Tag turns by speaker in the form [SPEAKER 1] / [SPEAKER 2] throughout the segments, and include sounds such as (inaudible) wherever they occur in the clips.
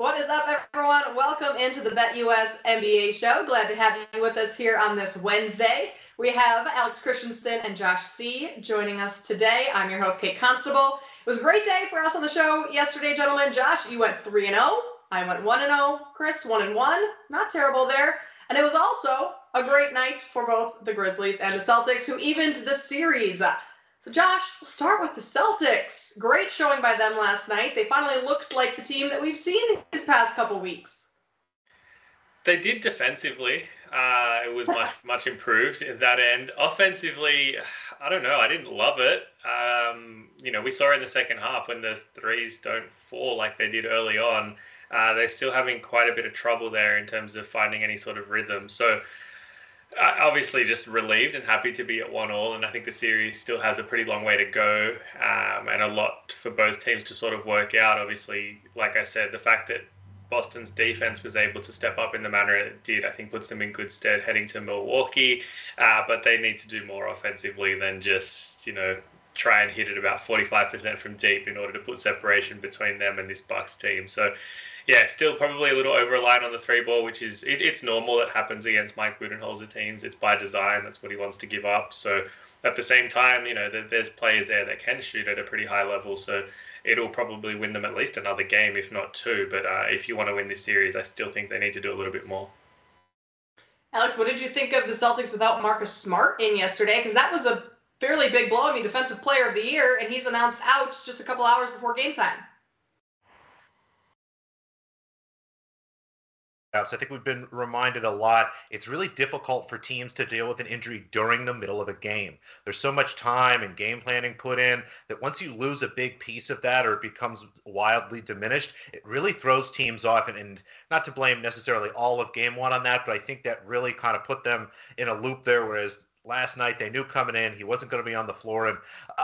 [SPEAKER 1] What is up, everyone? Welcome into the BetUS NBA show. Glad to have you with us here on this Wednesday. We have Alex Christensen and Josh C. joining us today. I'm your host, Kate Constable. It was a great day for us on the show yesterday, gentlemen. Josh, you went 3 and 0. I went 1 and 0. Chris, 1 and 1. Not terrible there. And it was also a great night for both the Grizzlies and the Celtics, who evened the series. So, Josh, we'll start with the Celtics. Great showing by them last night. They finally looked like the team that we've seen these past couple weeks.
[SPEAKER 2] They did defensively. Uh, it was (laughs) much much improved in that end. Offensively, I don't know. I didn't love it. Um, you know, we saw in the second half when the threes don't fall like they did early on. Uh, they're still having quite a bit of trouble there in terms of finding any sort of rhythm. So obviously just relieved and happy to be at one all and i think the series still has a pretty long way to go um, and a lot for both teams to sort of work out. Obviously like i said the fact that boston's defense was able to step up in the manner it did i think puts them in good stead heading to milwaukee uh, but they need to do more offensively than just you know try and hit it about 45% from deep in order to put separation between them and this bucks team. So yeah, still probably a little over reliant on the three ball, which is it, it's normal. That happens against Mike Budenholzer teams. It's by design. That's what he wants to give up. So at the same time, you know, there's players there that can shoot at a pretty high level. So it'll probably win them at least another game, if not two. But uh, if you want to win this series, I still think they need to do a little bit more.
[SPEAKER 1] Alex, what did you think of the Celtics without Marcus Smart in yesterday? Because that was a fairly big blow. I mean, Defensive Player of the Year, and he's announced out just a couple hours before game time.
[SPEAKER 3] So I think we've been reminded a lot. It's really difficult for teams to deal with an injury during the middle of a game. There's so much time and game planning put in that once you lose a big piece of that or it becomes wildly diminished, it really throws teams off. And, and not to blame necessarily all of game one on that, but I think that really kind of put them in a loop there. Whereas last night. They knew coming in he wasn't going to be on the floor. And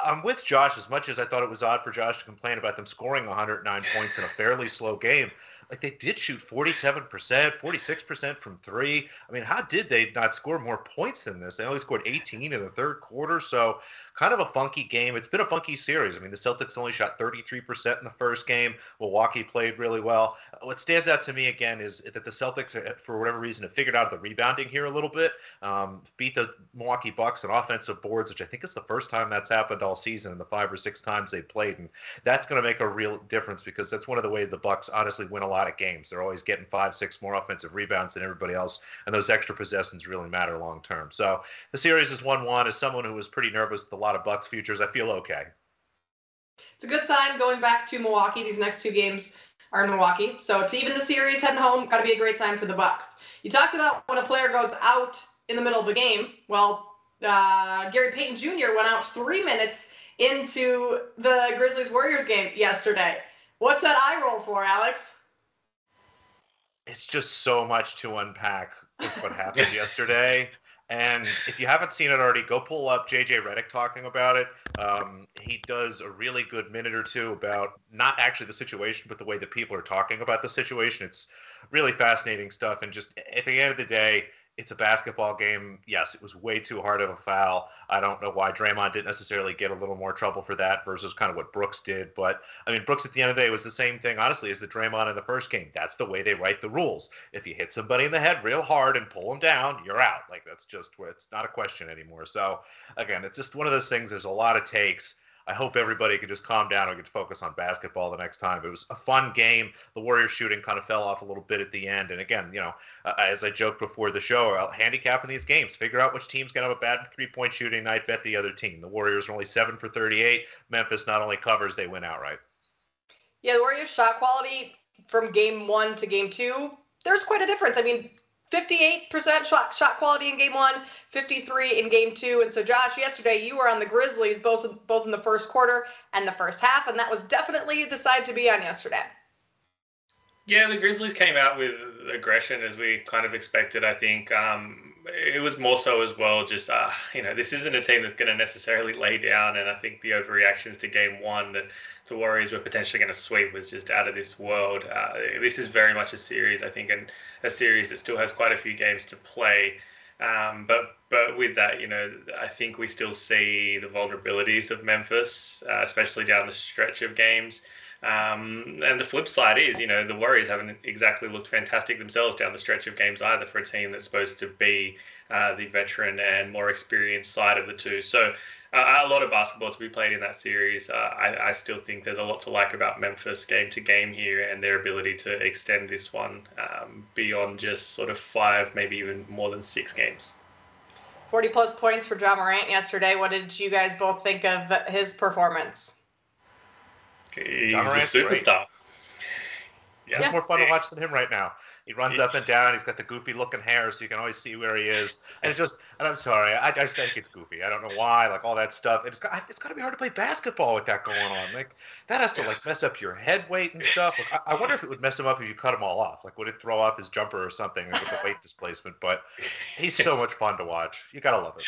[SPEAKER 3] I'm with Josh as much as I thought it was odd for Josh to complain about them scoring 109 points in a fairly slow game like they did shoot 47%, 46% from three. I mean, how did they not score more points than this? They only scored 18 in the third quarter. So, kind of a funky game. It's been a funky series. I mean, the Celtics only shot 33% in the first game. Milwaukee played really well. What stands out to me again is that the Celtics, uh, for whatever reason, have figured out the rebounding here a little bit. Um, beat the Milwaukee Bucks and offensive boards, which I think is the first time that's happened all season in the five or six times they played. And that's going to make a real difference because that's one of the ways the Bucks honestly win a lot lot of games. They're always getting five, six more offensive rebounds than everybody else, and those extra possessions really matter long term. So the series is one-one. As someone who was pretty nervous with a lot of Bucks futures, I feel okay.
[SPEAKER 1] It's a good sign going back to Milwaukee. These next two games are in Milwaukee, so to even the series heading home, got to be a great sign for the Bucks. You talked about when a player goes out in the middle of the game. Well, uh, Gary Payton Jr. went out three minutes into the Grizzlies Warriors game yesterday. What's that eye roll for, Alex?
[SPEAKER 3] it's just so much to unpack with what (laughs) happened yesterday. And if you haven't seen it already, go pull up JJ Redick talking about it. Um, he does a really good minute or two about not actually the situation, but the way that people are talking about the situation. It's really fascinating stuff. And just at the end of the day, it's a basketball game. Yes, it was way too hard of a foul. I don't know why Draymond didn't necessarily get a little more trouble for that versus kind of what Brooks did. But I mean, Brooks at the end of the day was the same thing, honestly, as the Draymond in the first game. That's the way they write the rules. If you hit somebody in the head real hard and pull them down, you're out. Like that's just where it's not a question anymore. So again, it's just one of those things. There's a lot of takes. I hope everybody could just calm down and could focus on basketball the next time. It was a fun game. The Warriors shooting kind of fell off a little bit at the end. And again, you know, uh, as I joked before the show, I'll handicap in these games. Figure out which team's going to have a bad three point shooting night, bet the other team. The Warriors are only 7 for 38. Memphis not only covers, they win outright.
[SPEAKER 1] Yeah, the Warriors' shot quality from game one to game two, there's quite a difference. I mean, 58% shot, shot quality in game one, 53 in game two. And so, Josh, yesterday you were on the Grizzlies both, both in the first quarter and the first half, and that was definitely the side to be on yesterday.
[SPEAKER 2] Yeah, the Grizzlies came out with aggression as we kind of expected, I think. Um, it was more so as well, just, uh, you know, this isn't a team that's going to necessarily lay down. And I think the overreactions to game one that the Warriors were potentially going to sweep was just out of this world. Uh, this is very much a series, I think, and a series that still has quite a few games to play. Um, but but with that, you know, I think we still see the vulnerabilities of Memphis, uh, especially down the stretch of games. Um, and the flip side is, you know, the Warriors haven't exactly looked fantastic themselves down the stretch of games either for a team that's supposed to be uh, the veteran and more experienced side of the two. So uh, a lot of basketball to be played in that series. Uh, I, I, still think there's a lot to like about Memphis game to game here and their ability to extend this one um, beyond just sort of five, maybe even more than six games.
[SPEAKER 1] 40 plus points for Ja Morant yesterday. What did you guys both think of his performance?
[SPEAKER 2] He's a superstar. Great.
[SPEAKER 3] Yeah. It's more fun to watch than him right now. He runs up and down. He's got the goofy looking hair, so you can always see where he is. And it just, and I'm sorry, I, I just think it's goofy. I don't know why, like all that stuff. It's got, it's got to be hard to play basketball with that going on. Like that has to like mess up your head weight and stuff. Like, I, I, wonder if it would mess him up if you cut him all off. Like would it throw off his jumper or something with the weight displacement? But he's so (laughs) much fun to watch. You gotta love it.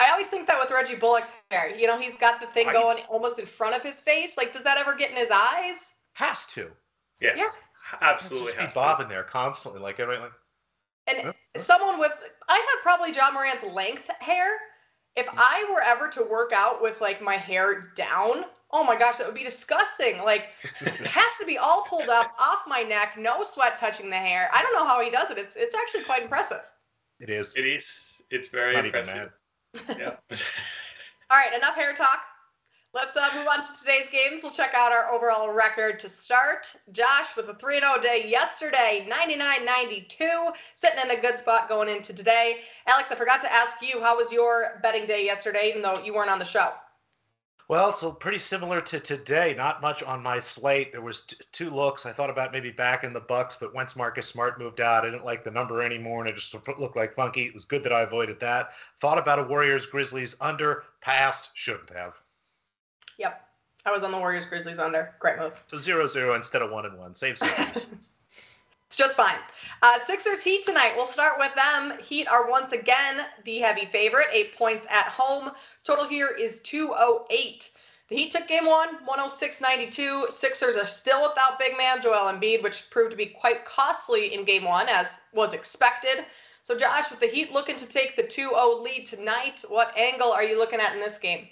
[SPEAKER 1] I always think that with Reggie Bullock's hair. You know, he's got the thing right. going almost in front of his face. Like, does that ever get in his eyes?
[SPEAKER 3] Has to.
[SPEAKER 2] Yeah. Yeah. Absolutely.
[SPEAKER 3] Just bobbing there constantly, like everybody like.
[SPEAKER 1] And someone with, I have probably Ja Morant's length hair. If mm. I were ever to work out with like my hair down, oh my gosh, that would be disgusting. Like, it (laughs) has to be all pulled up off my neck, no sweat touching the hair. I don't know how he does it. It's it's actually quite impressive.
[SPEAKER 3] It is.
[SPEAKER 2] It is. It's very Not impressive.
[SPEAKER 1] Yeah. (laughs) All right, enough hair talk. Let's uh, move on to today's games. We'll check out our overall record to start. Josh with a 3 0 day yesterday, 99 92, sitting in a good spot going into today. Alex, I forgot to ask you, how was your betting day yesterday, even though you weren't on the show?
[SPEAKER 3] Well, so pretty similar to today. Not much on my slate. There was t- two looks. I thought about maybe back in the Bucks, but once Marcus Smart moved out, I didn't like the number anymore, and it just looked like funky. It was good that I avoided that. Thought about a Warriors Grizzlies under, passed, shouldn't have.
[SPEAKER 1] Yep, I was on the Warriors Grizzlies under. Great move.
[SPEAKER 3] So zero zero instead of one and one. Save some (laughs)
[SPEAKER 1] It's just fine. Uh, Sixers Heat tonight. We'll start with them. Heat are once again the heavy favorite, eight points at home. Total here is 208. The Heat took game one, 106 92. Sixers are still without big man Joel Embiid, which proved to be quite costly in game one, as was expected. So, Josh, with the Heat looking to take the 2 0 lead tonight, what angle are you looking at in this game?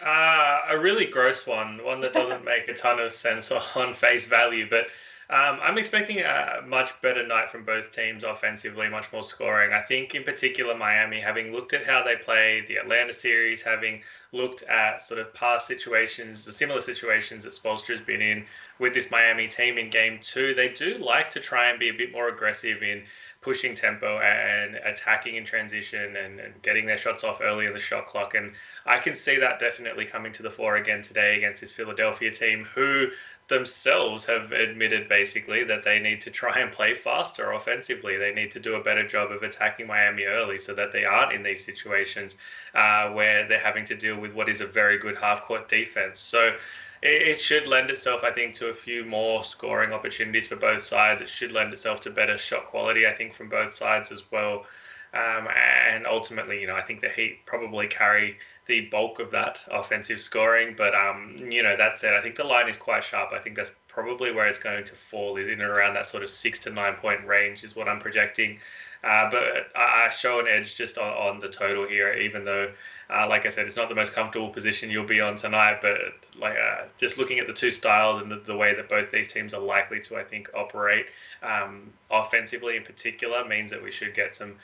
[SPEAKER 2] Uh, a really gross one, one that doesn't make a ton of sense on face value, but um, I'm expecting a much better night from both teams offensively, much more scoring. I think, in particular, Miami, having looked at how they play the Atlanta series, having looked at sort of past situations, similar situations that Spoelstra's been in with this Miami team in game two, they do like to try and be a bit more aggressive in pushing tempo and attacking in transition and, and, getting their shots off early in the shot clock. And I can see that definitely coming to the fore again today against this Philadelphia team who themselves have admitted basically that they need to try and play faster offensively. They need to do a better job of attacking Miami early so that they aren't in these situations uh, where they're having to deal with what is a very good half court defense. So it, should lend itself, I think, to a few more scoring opportunities for both sides. It should lend itself to better shot quality, I think, from both sides as well. Um, and ultimately, you know, I think the Heat probably carry the bulk of that offensive scoring. But um, you know, that said, I think the line is quite sharp. I think that's probably where it's going to fall is in and around that sort of six to nine point range is what I'm projecting. Uh, but I show an edge just on, on the total here, even though, uh, like I said, it's not the most comfortable position you'll be on tonight. But like uh, just looking at the two styles and the, the, way that both these teams are likely to, I think, operate um, offensively in particular means that we should get some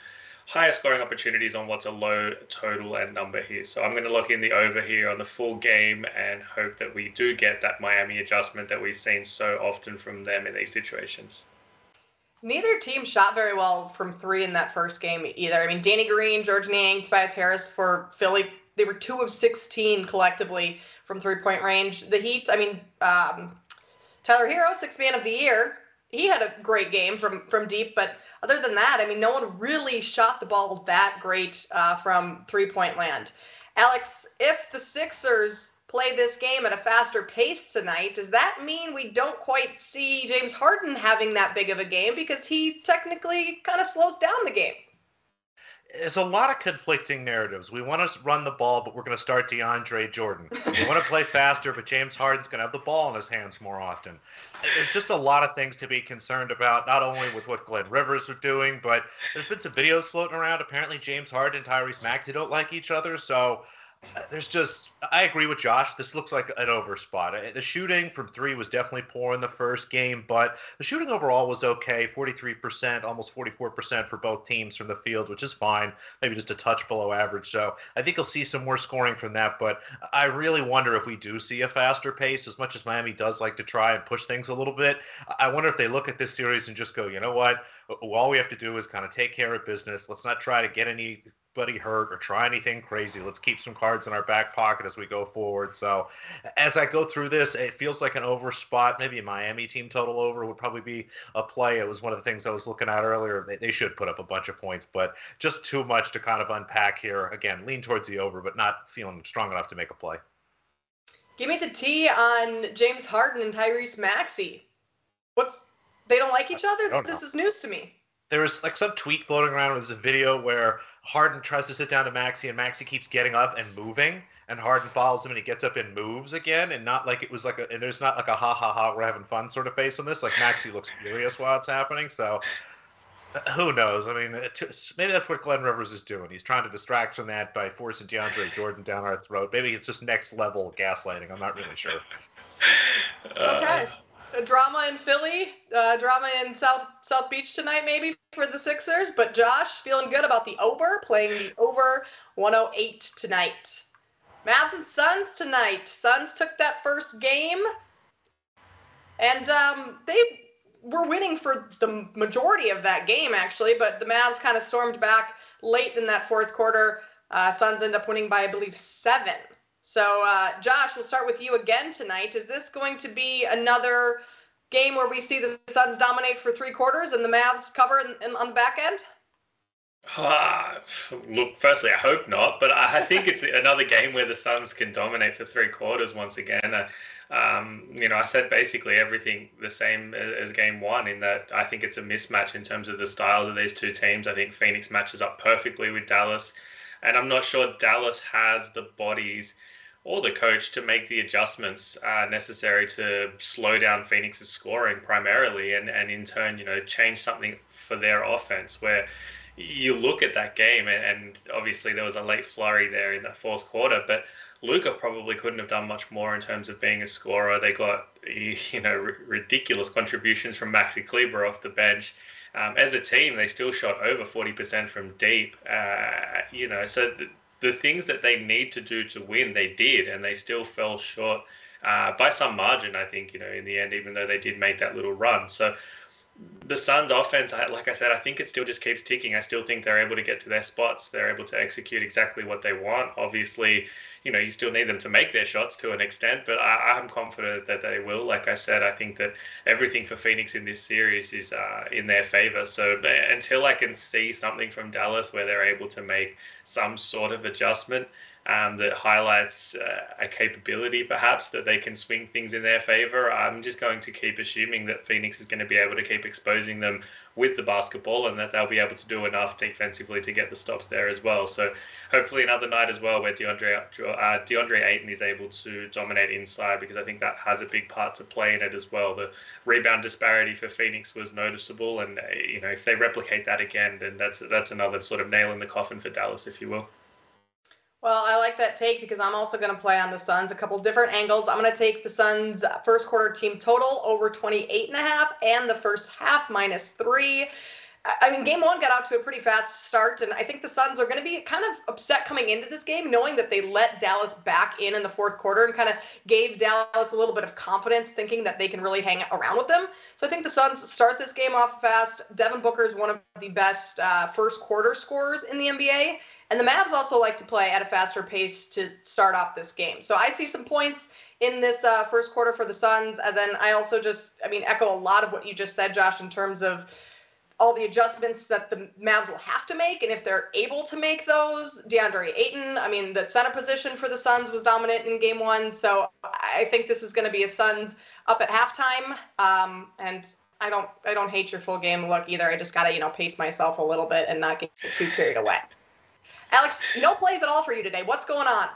[SPEAKER 2] higher scoring opportunities on what's a low total and number here. So I'm going to lock in the over here on the full game and hope that we do get that Miami adjustment that we've seen so often from them in these situations.
[SPEAKER 1] Neither team shot very well from three in that first game either. I mean, Danny Green, George Niang, Tobias Harris for Philly, they were two of 16 collectively from three point range. The Heat, I mean, um, Tyler Herro, six man of the year, he had a great game from from deep, but other than that, I mean, no one really shot the ball that great uh, from three point land. Alex, if the Sixers play this game at a faster pace tonight, does that mean we don't quite see James Harden having that big of a game because he technically kind of slows down the game?
[SPEAKER 3] There's a lot of conflicting narratives. We want to run the ball, but we're going to start DeAndre Jordan. We want to play faster, but James Harden's going to have the ball in his hands more often. There's just a lot of things to be concerned about, not only with what Glenn Rivers are doing, but there's been some videos floating around. Apparently, James Harden and Tyrese Maxey don't like each other, so there's just I agree with Josh. This looks like an over spot. Uh, the shooting from three was definitely poor in the first game, but the shooting overall was okay. 43%, almost 44% for both teams from the field, which is fine. Maybe just a touch below average. So I think you'll see some more scoring from that. But I really wonder if we do see a faster pace, as much as Miami does like to try and push things a little bit. I wonder if they look at this series and just go, you know what? All we have to do is kind of take care of business. Let's not try to get any anybody hurt or try anything crazy. Let's keep some cards in our back pocket as we go forward. So, as I go through this, it feels like an over spot. Maybe a Miami team total over would probably be a play. It was one of the things I was looking at earlier. They, they should put up a bunch of points, but just too much to kind of unpack here. Again, lean towards the over, but not feeling strong enough to make a play.
[SPEAKER 1] Give me the T on James Harden and Tyrese Maxey. What's they don't like each other? This is news to me
[SPEAKER 3] there was like some tweet floating around. There's a video where Harden tries to sit down to Maxey, and Maxey keeps getting up and moving, and Harden follows him, and he gets up and moves again, and not like it was like a, and there's not like a ha ha ha, we're having fun sort of face on this. Like Maxey looks furious while it's happening. So uh, who knows? I mean, maybe that's what Glenn Rivers is doing. He's trying to distract from that by forcing DeAndre Jordan down our throat. Maybe it's just next level gaslighting. I'm not really sure.
[SPEAKER 1] okay. (laughs) Uh, drama in Philly, uh, drama in South South Beach tonight, maybe for the Sixers. But Josh, feeling good about the over, playing the over 108 tonight. Mavs and Suns tonight. Suns took that first game, and um, they were winning for the majority of that game, actually. But the Mavs kind of stormed back late in that fourth quarter. Uh, Suns end up winning by, I believe, seven. So, uh, Josh, we'll start with you again tonight. Is this going to be another game where we see the Suns dominate for three quarters and the Mavs cover in, in, on the back end?
[SPEAKER 2] Uh, look, firstly, I hope not, but I think it's (laughs) another game where the Suns can dominate for three quarters once again. Uh, um, you know, I said basically everything the same as game one in that I think it's a mismatch in terms of the styles of these two teams. I think Phoenix matches up perfectly with Dallas, and I'm not sure Dallas has the bodies or the coach to make the adjustments uh, necessary to slow down Phoenix's scoring primarily, and and in turn, you know, change something for their offense. Where you look at that game, and, and obviously there was a late flurry there in the fourth quarter, but Luka probably couldn't have done much more in terms of being a scorer. They got (laughs) you know r- ridiculous contributions from Maxi Kleber off the bench. Um, as a team, they still shot over 40% from deep. Uh, you know, so th- the things that they need to do to win, they did, and they still fell short uh, by some margin. I think you know in the end, even though they did make that little run. So the Suns' offense, like I said, I think it still just keeps ticking. I still think they're able to get to their spots. They're able to execute exactly what they want. Obviously, you know, you still need them to make their shots to an extent, but I, am confident that they will. Like I said, I think that everything for Phoenix in this series is uh, in their favor. So until I can see something from Dallas where they're able to make some sort of adjustment, um, that highlights uh, a capability perhaps that they can swing things in their favor. I'm just going to keep assuming that Phoenix is going to be able to keep exposing them with the basketball and that they'll be able to do enough defensively to get the stops there as well. So hopefully another night as well where DeAndre uh, DeAndre Ayton is able to dominate inside because I think that has a big part to play in it as well. The rebound disparity for Phoenix was noticeable, and uh, you know if they replicate that again, then that's that's another sort of nail in the coffin for Dallas, if you will.
[SPEAKER 1] Well, I like that take because I'm also going to play on the Suns a couple different angles. I'm going to take the Suns first quarter team total over 28 and a half and the first half minus 3. I mean, game one got out to a pretty fast start, and I think the Suns are going to be kind of upset coming into this game, knowing that they let Dallas back in in the fourth quarter and kind of gave Dallas a little bit of confidence, thinking that they can really hang around with them. So I think the Suns start this game off fast. Devin Booker is one of the best uh, first quarter scorers in the NBA, and the Mavs also like to play at a faster pace to start off this game. So I see some points in this uh, first quarter for the Suns. And then I also just, I mean, echo a lot of what you just said, Josh, in terms of all the adjustments that the Mavs will have to make. And if they're able to make those, DeAndre Ayton, I mean, the center position for the Suns was dominant in game one. So I think this is going to be a Suns up at halftime. Um, and I don't, I don't hate your full game look either. I just got to, you know, pace myself a little bit and not get too carried away. Alex, no plays at all for you today. What's going on?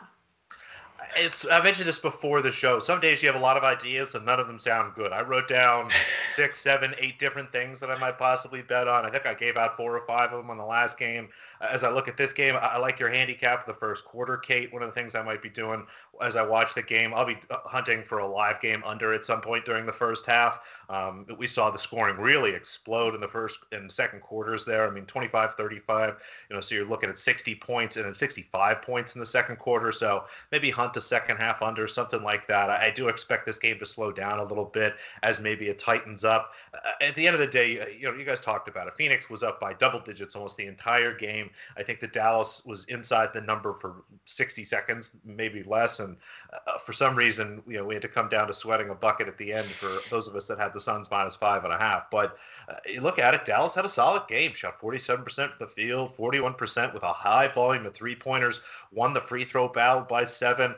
[SPEAKER 3] It's I mentioned this before the show. Some days you have a lot of ideas and none of them sound good. I wrote down (laughs) six, seven, eight different things that I might possibly bet on. I think I gave out four or five of them on the last game. As I look at this game, I, like your handicap the first quarter, Kate. One of the things I might be doing as I watch the game, I'll be uh, hunting for a live game under at some point during the first half. Um, we saw the scoring really explode in the first and second quarters there. I mean, 25, 35. You know, so you're looking at 60 points and then 65 points in the second quarter. So maybe hunt the second half under something like that. I, I do expect this game to slow down a little bit as maybe it tightens up. Uh, at the end of the day, you know, you guys talked about it. Phoenix was up by double digits almost the entire game. I think that Dallas was inside the number for 60 seconds, maybe less, and uh, for some reason, you know, we had to come down to sweating a bucket at the end for those of us that had the Suns minus five and a half. But uh, you look at it, Dallas had a solid game. Shot 47% from the field, 41% with a high volume of three pointers. Won the free throw battle by seven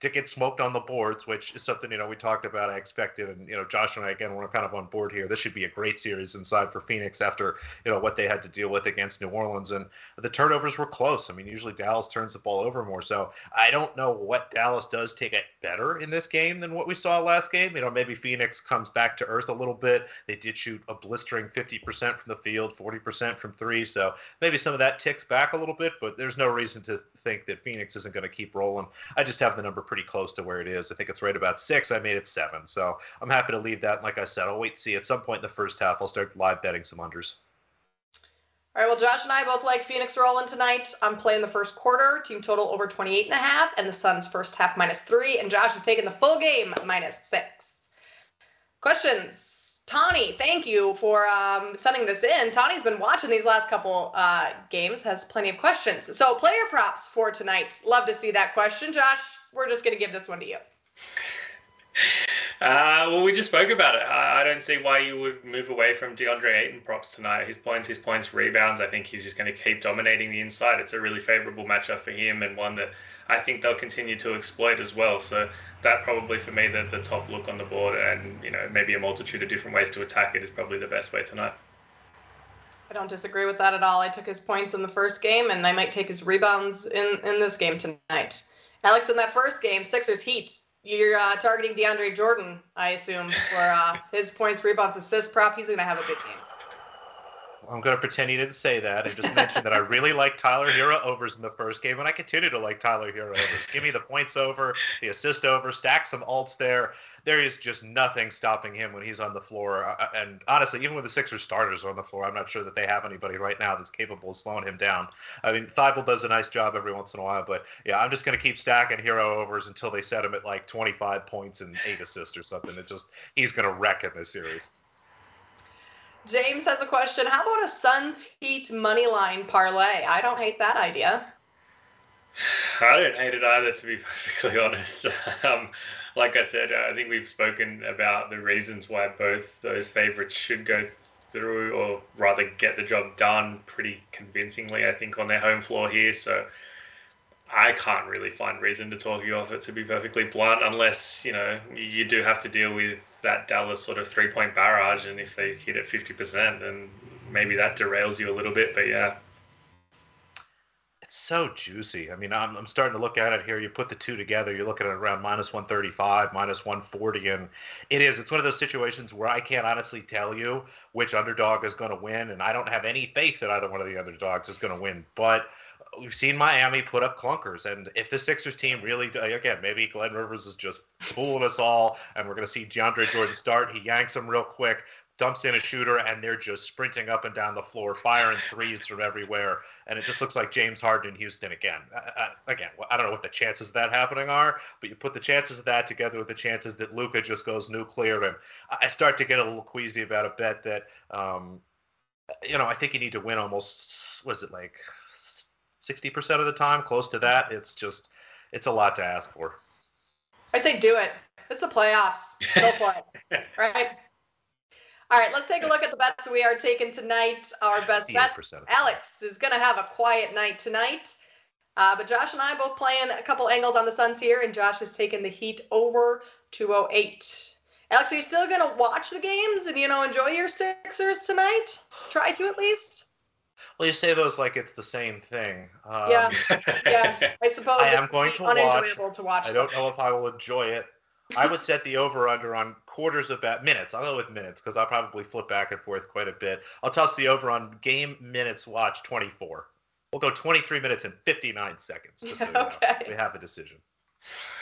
[SPEAKER 3] to get smoked on the boards, which is something you know we talked about. I expected, and you know Josh and I again we're kind of on board here. This should be a great series inside for Phoenix after you know what they had to deal with against New Orleans, and the turnovers were close. I mean, usually Dallas turns the ball over more, so I don't know what Dallas does take it better in this game than what we saw last game. You know, maybe Phoenix comes back to earth a little bit. They did shoot a blistering 50% from the field, 40% from three, so maybe some of that ticks back a little bit, but there's no reason to think that Phoenix isn't going to keep rolling. I just have the number pretty close to where it is. I think it's right about six. I made it seven. So I'm happy to leave that. like I said, I'll wait to see at some point in the first half, I'll start live betting some unders.
[SPEAKER 1] All right, well, Josh and I both like Phoenix rolling tonight. I'm playing the first quarter, team total over 28 and a half, and the Suns first half minus three, and Josh is taking the full game minus six. Questions? Tawny, thank you for um, sending this in. Tawny's been watching these last couple uh, games, has plenty of questions. So, player props for tonight. Love to see that question. Josh, we're just going to give this one to you. (laughs)
[SPEAKER 2] Uh, well, we just spoke about it. I, I, don't see why you would move away from DeAndre Ayton props tonight. His points, his points, rebounds. I think he's just going to keep dominating the inside. It's a really favorable matchup for him and one that I think they'll continue to exploit as well. So that probably for me the, the top look on the board and you know maybe a multitude of different ways to attack it is probably the best way tonight.
[SPEAKER 1] I don't disagree with that at all. I took his points in the first game, and I might take his rebounds in in this game tonight. Alex, in that first game, Sixers Heat, you're uh, targeting DeAndre Jordan, I assume, for uh, his points, rebounds, assists prop. He's going to have a big game.
[SPEAKER 3] I'm going to pretend he didn't say that and just mention that I really like Tyler Herro overs in the first game, and I continue to like Tyler Herro overs. Give me the points over, the assist over, stack some alts there. There is just nothing stopping him when he's on the floor. And honestly, even when the Sixers starters on the floor, I'm not sure that they have anybody right now that's capable of slowing him down. I mean, Thybulle does a nice job every once in a while, but yeah, I'm just going to keep stacking Herro overs until they set him at like 25 points and eight assists or something. It just he's going to wreck in this series.
[SPEAKER 1] James has a question. How about a Suns Heat money line parlay? I don't hate that idea.
[SPEAKER 2] I don't hate it either, to be (laughs) perfectly honest. Um, like I said, I think we've spoken about the reasons why both those favorites should go through, or rather get the job done pretty convincingly, I think, on their home floor here. So I can't really find reason to talk you off it, to be perfectly blunt, unless, you know, you do have to deal with that Dallas sort of three point barrage, and if they hit it 50%, then maybe that derails you a little bit. But yeah.
[SPEAKER 3] It's so juicy. I mean, I'm, I'm starting to look at it here. You put the two together, you're looking at around minus 135, minus 140. And it is, it's one of those situations where I can't honestly tell you which underdog is going to win. And I don't have any faith that either one of the underdogs is going to win. But we've seen Miami put up clunkers, and if the Sixers team really, again, maybe Glenn Rivers is just fooling us all, and we're going to see DeAndre Jordan start. He yanks him real quick, dumps in a shooter, and they're just sprinting up and down the floor, firing threes from everywhere, and it just looks like James Harden in Houston again. Uh, again, I don't know what the chances of that happening are, but you put the chances of that together with the chances that Luka just goes nuclear, and I start to get a little queasy about a bet that. Um, you know, I think you need to win almost. Was it like 60% of the time, close to that. It's just, it's a lot to ask for.
[SPEAKER 1] I say do it. It's the playoffs. Go for it. (laughs) Right. All right, let's take a look at the bets we are taking tonight. Our best bets. Alex is going to have a quiet night tonight. Uh, but Josh and I both playing a couple angles on the Suns here, and Josh has taken the Heat over 208. Alex, are you still going to watch the games and, you know, enjoy your Sixers tonight? Try to at least?
[SPEAKER 3] Well, you say those like it's the same thing. Um,
[SPEAKER 1] Yeah. Yeah, I (laughs) suppose
[SPEAKER 3] I am going
[SPEAKER 1] be
[SPEAKER 3] to watch.
[SPEAKER 1] unenjoyable to watch.
[SPEAKER 3] I don't know if I will enjoy it. I would set the over under on quarters of bat minutes. I'll go with minutes because I'll probably flip back and forth quite a bit. I'll toss the over on game minutes watch 24. We'll go 23 minutes and 59 seconds, just so you know. (laughs)
[SPEAKER 1] Okay.
[SPEAKER 3] We have a decision.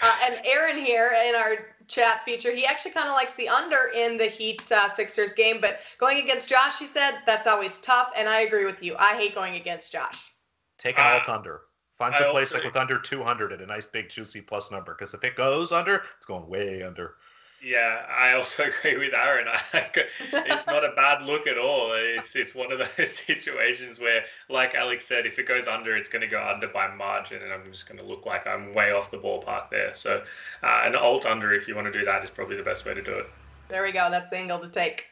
[SPEAKER 1] Uh, and Aaron here in our chat feature, he actually kind of likes the under in the Heat uh, Sixers game, but going against Josh, he said that's always tough, and I agree with you. I hate going against Josh.
[SPEAKER 3] Take an
[SPEAKER 2] Uh,
[SPEAKER 3] alt under. Find
[SPEAKER 2] I
[SPEAKER 3] some place like with under 200 at a nice big juicy plus number because if it goes under, it's going way under.
[SPEAKER 2] Yeah, I also (laughs) agree with Aaron. I, it's not a bad look at all. It's it's one of those (laughs) situations where, like Alex said, if it goes under, it's going to go under by margin, and I'm just going to look like I'm way off the ballpark there. So, uh, an alt under, if you want to do that, is probably the best way to do it.
[SPEAKER 1] There we go. That's the angle to take.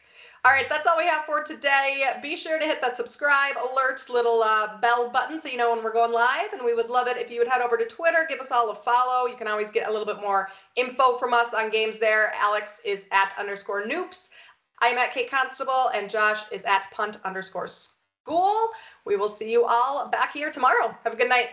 [SPEAKER 1] All right, that's all we have for today. Be sure to hit that subscribe alert little uh, bell button so you know when we're going live. And we would love it if you would head over to Twitter, give us all a follow. You can always get a little bit more info from us on games there. Alex is at underscore noops. I'm at Kate Constable, and Josh is at punt underscore school. We will see you all back here tomorrow. Have a good night.